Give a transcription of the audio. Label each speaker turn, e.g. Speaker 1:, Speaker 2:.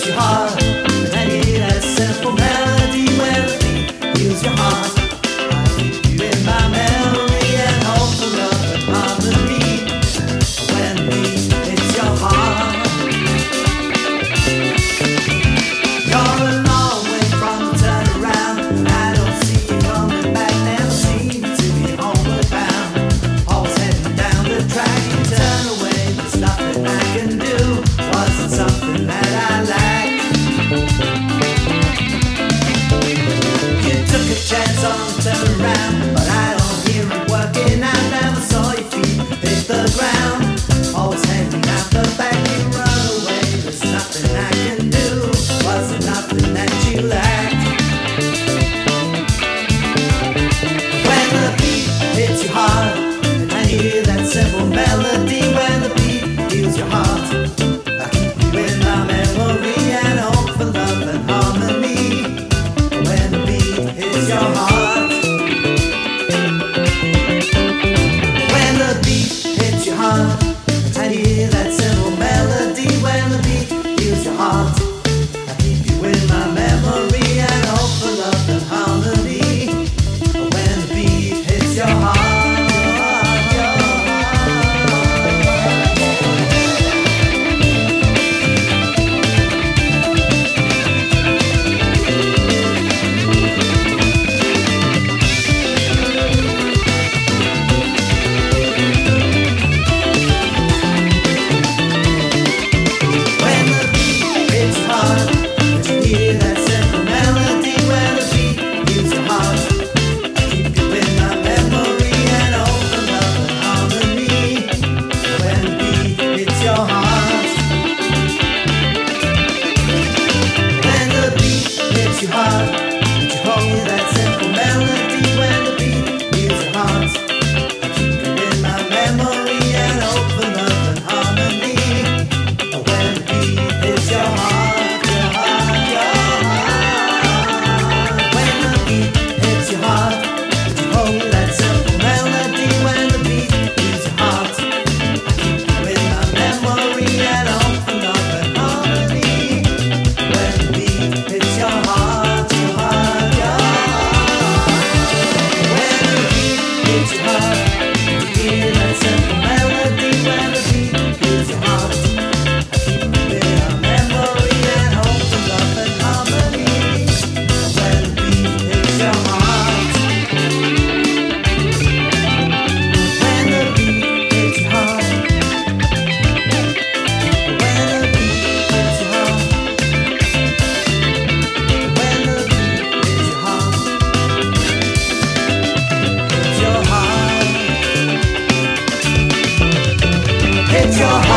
Speaker 1: 喜欢。turn around. 지켜